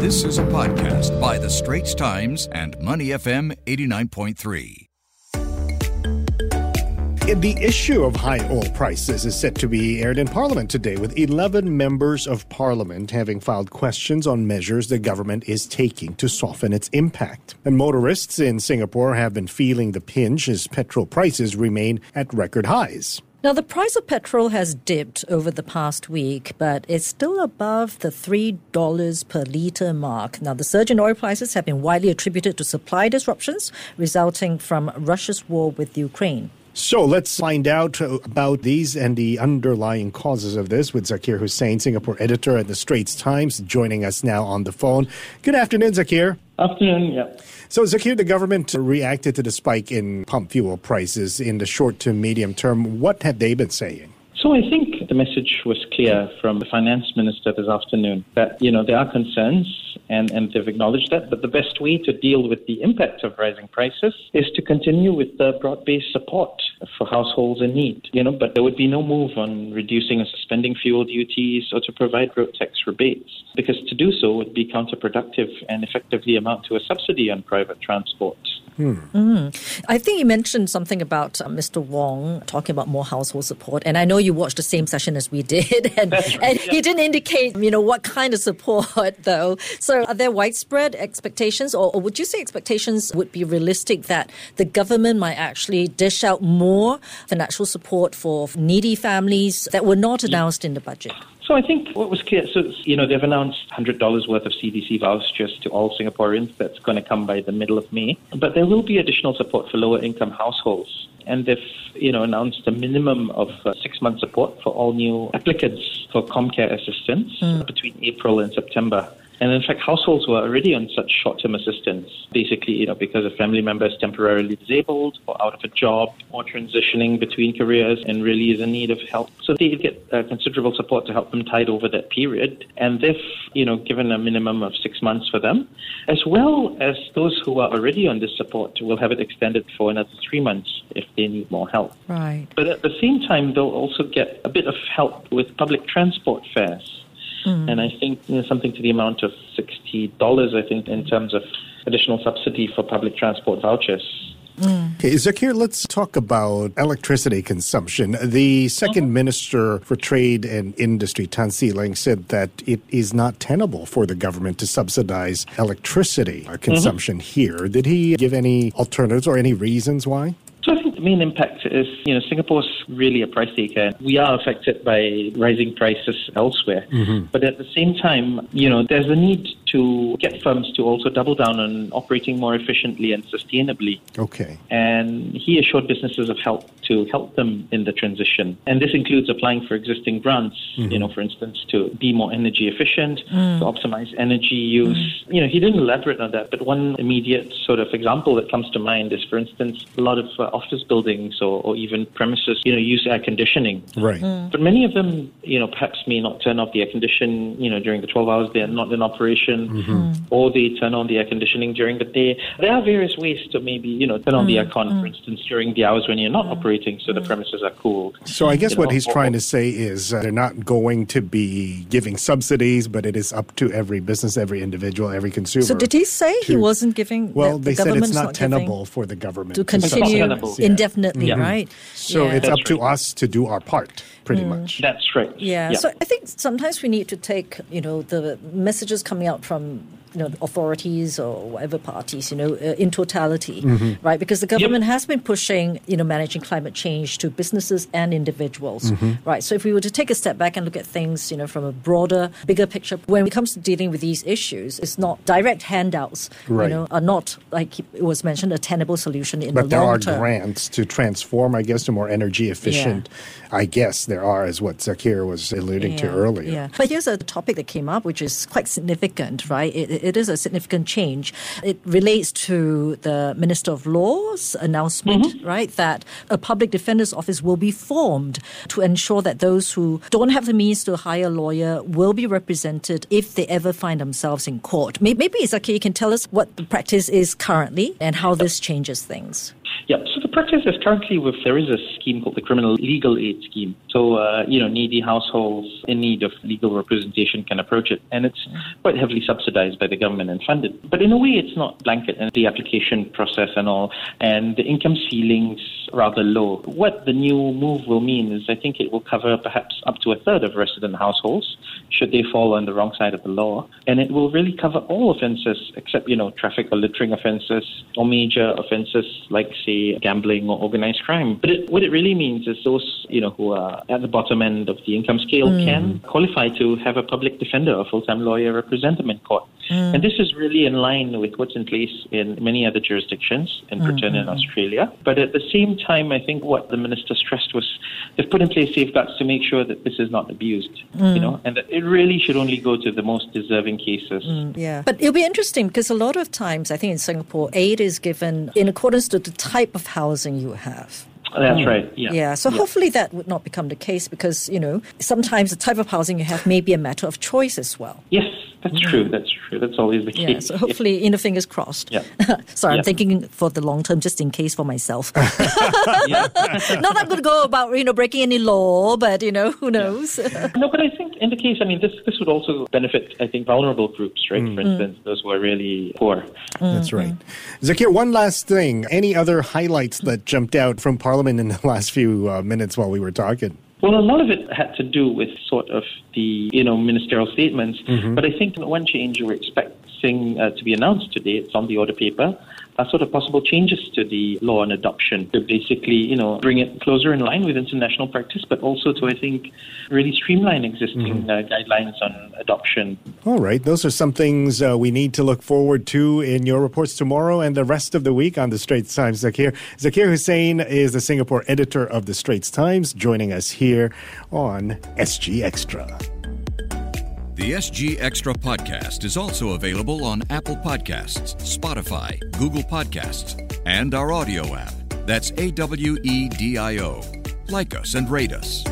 This is a podcast by The Straits Times and Money FM 89.3. The issue of high oil prices is set to be aired in Parliament today, with 11 members of Parliament having filed questions on measures the government is taking to soften its impact. And motorists in Singapore have been feeling the pinch as petrol prices remain at record highs. Now, the price of petrol has dipped over the past week, but it's still above the $3 per litre mark. Now, the surge in oil prices have been widely attributed to supply disruptions resulting from Russia's war with Ukraine. So let's find out about these and the underlying causes of this with Zakir Hussain, Singapore editor at the Straits Times, joining us now on the phone. Good afternoon, Zakir. Afternoon, yeah. So, Zakir, the government reacted to the spike in pump fuel prices in the short to medium term. What have they been saying? So I think the message was clear from the finance minister this afternoon that, you know, there are concerns and, and they've acknowledged that. But the best way to deal with the impact of rising prices is to continue with the broad-based support for households in need. You know, but there would be no move on reducing or suspending fuel duties or to provide road tax rebates, because to do so would be counterproductive and effectively amount to a subsidy on private transport. Hmm. Mm. I think you mentioned something about uh, Mr. Wong talking about more household support, and I know you watched the same session as we did, and, right, and yeah. he didn't indicate, you know, what kind of support though. So, are there widespread expectations, or, or would you say expectations would be realistic that the government might actually dish out more financial support for needy families that were not announced in the budget? So I think what was clear, so you know they've announced $100 worth of CDC vouchers to all Singaporeans. That's going to come by the middle of May. But there will be additional support for lower income households. And they've, you know, announced a minimum of uh, six month support for all new applicants for ComCare assistance mm. between April and September. And in fact, households were already on such short-term assistance, basically, you know, because a family member is temporarily disabled or out of a job or transitioning between careers and really is in need of help. So they get uh, considerable support to help them tide over that period. And they've, you know, given a minimum of six months for them, as well as those who are already on this support will have it extended for another three months if they need more help. Right. But at the same time, they'll also get a bit of help with public transport fares. Mm. And I think you know, something to the amount of $60, I think, in terms of additional subsidy for public transport vouchers. Mm. Okay, Zakir, let's talk about electricity consumption. The 2nd mm-hmm. Minister for Trade and Industry, Tan See Leng, said that it is not tenable for the government to subsidize electricity uh, consumption mm-hmm. here. Did he give any alternatives or any reasons why? So I think the main impact is, you know, Singapore's really a price taker. We are affected by rising prices elsewhere. Mm-hmm. But at the same time, you know, there's a need to get firms to also double down on operating more efficiently and sustainably. Okay. And he assured businesses of help to help them in the transition. And this includes applying for existing grants, mm-hmm. you know, for instance, to be more energy efficient, mm. to optimize energy use. Mm. You know, he didn't elaborate on that, but one immediate sort of example that comes to mind is, for instance, a lot of uh, office buildings or, or, even premises, you know, use air conditioning. Right. Mm. But many of them, you know, perhaps may not turn off the air condition, you know, during the 12 hours they're not in operation, mm-hmm. or they turn on the air conditioning during the day. There are various ways to maybe, you know, turn on the mm. aircon, for instance, during the hours when you're not operating so the premises are cooled. So I guess you what know, he's or, trying to say is uh, they're not going to be giving subsidies, but it is up to every business, every individual, every consumer. So did he say to, he wasn't giving? Well, the, they the said it's not, not tenable for the government to continue indefinitely, yeah. right? So yeah. it's That's up to us to do our part pretty mm. much. That's right. Yeah. yeah. So I think sometimes we need to take, you know, the messages coming out from you know authorities or whatever parties you know uh, in totality mm-hmm. right because the government yep. has been pushing you know managing climate change to businesses and individuals mm-hmm. right so if we were to take a step back and look at things you know from a broader bigger picture when it comes to dealing with these issues it's not direct handouts right. you know are not like it was mentioned a tenable solution in but the long term but there are grants to transform i guess to more energy efficient yeah. i guess there are as what zakir was alluding yeah. to earlier yeah but here's a topic that came up which is quite significant right it, it is a significant change. It relates to the Minister of Law's announcement, mm-hmm. right, that a public defender's office will be formed to ensure that those who don't have the means to hire a lawyer will be represented if they ever find themselves in court. Maybe, Zaki, you can tell us what the practice is currently and how this changes things. Yeah, so the practice is currently with there is a scheme called the Criminal Legal Aid Scheme, So, uh, you know, needy households in need of legal representation can approach it. And it's quite heavily subsidized by the government and funded. But in a way, it's not blanket in the application process and all. And the income ceilings rather low. What the new move will mean is I think it will cover perhaps up to a third of resident households should they fall on the wrong side of the law. And it will really cover all offences except, you know, traffic or littering offences or major offences like, say, gambling or organized crime. But it, what it really means is those, you know, who are at the bottom end of the income scale mm. can qualify to have a public defender or full-time lawyer represent them in court. Mm. And this is really in line with what's in place in many other jurisdictions in Britain mm-hmm. and Australia. But at the same time, I think what the minister stressed was they've put in place safeguards to make sure that this is not abused, mm. you know, and that it really should only go to the most deserving cases. Mm, yeah. But it'll be interesting because a lot of times, I think in Singapore, aid is given in accordance to the type of housing you have. That's right. Yeah. Yeah. So yeah. hopefully that would not become the case because, you know, sometimes the type of housing you have may be a matter of choice as well. Yes, that's yeah. true. That's true. That's always the case. Yeah, so hopefully, yeah. you know, fingers crossed. Yeah. Sorry, I'm thinking for the long term, just in case for myself. not that I'm going to go about, you know, breaking any law, but, you know, who knows? no, but I think in the case, I mean, this this would also benefit, I think, vulnerable groups, right? Mm. For instance, mm. those who are really poor. Mm. That's right. Zakir, one last thing. Any other highlights that jumped out from Parliament in the last few uh, minutes while we were talking? Well, a lot of it had to do with sort of the, you know, ministerial statements. Mm-hmm. But I think one change we're expecting uh, to be announced today, it's on the order paper, are sort of possible changes to the law on adoption to basically, you know, bring it closer in line with international practice, but also to, I think, really streamline existing mm-hmm. uh, guidelines on adoption. All right. Those are some things uh, we need to look forward to in your reports tomorrow and the rest of the week on the Straits Times. Zakir, Zakir Hussain is the Singapore editor of the Straits Times, joining us here on SG Extra. The SG Extra podcast is also available on Apple Podcasts, Spotify, Google Podcasts, and our Awedio app. That's A W E D I O. Like us and rate us.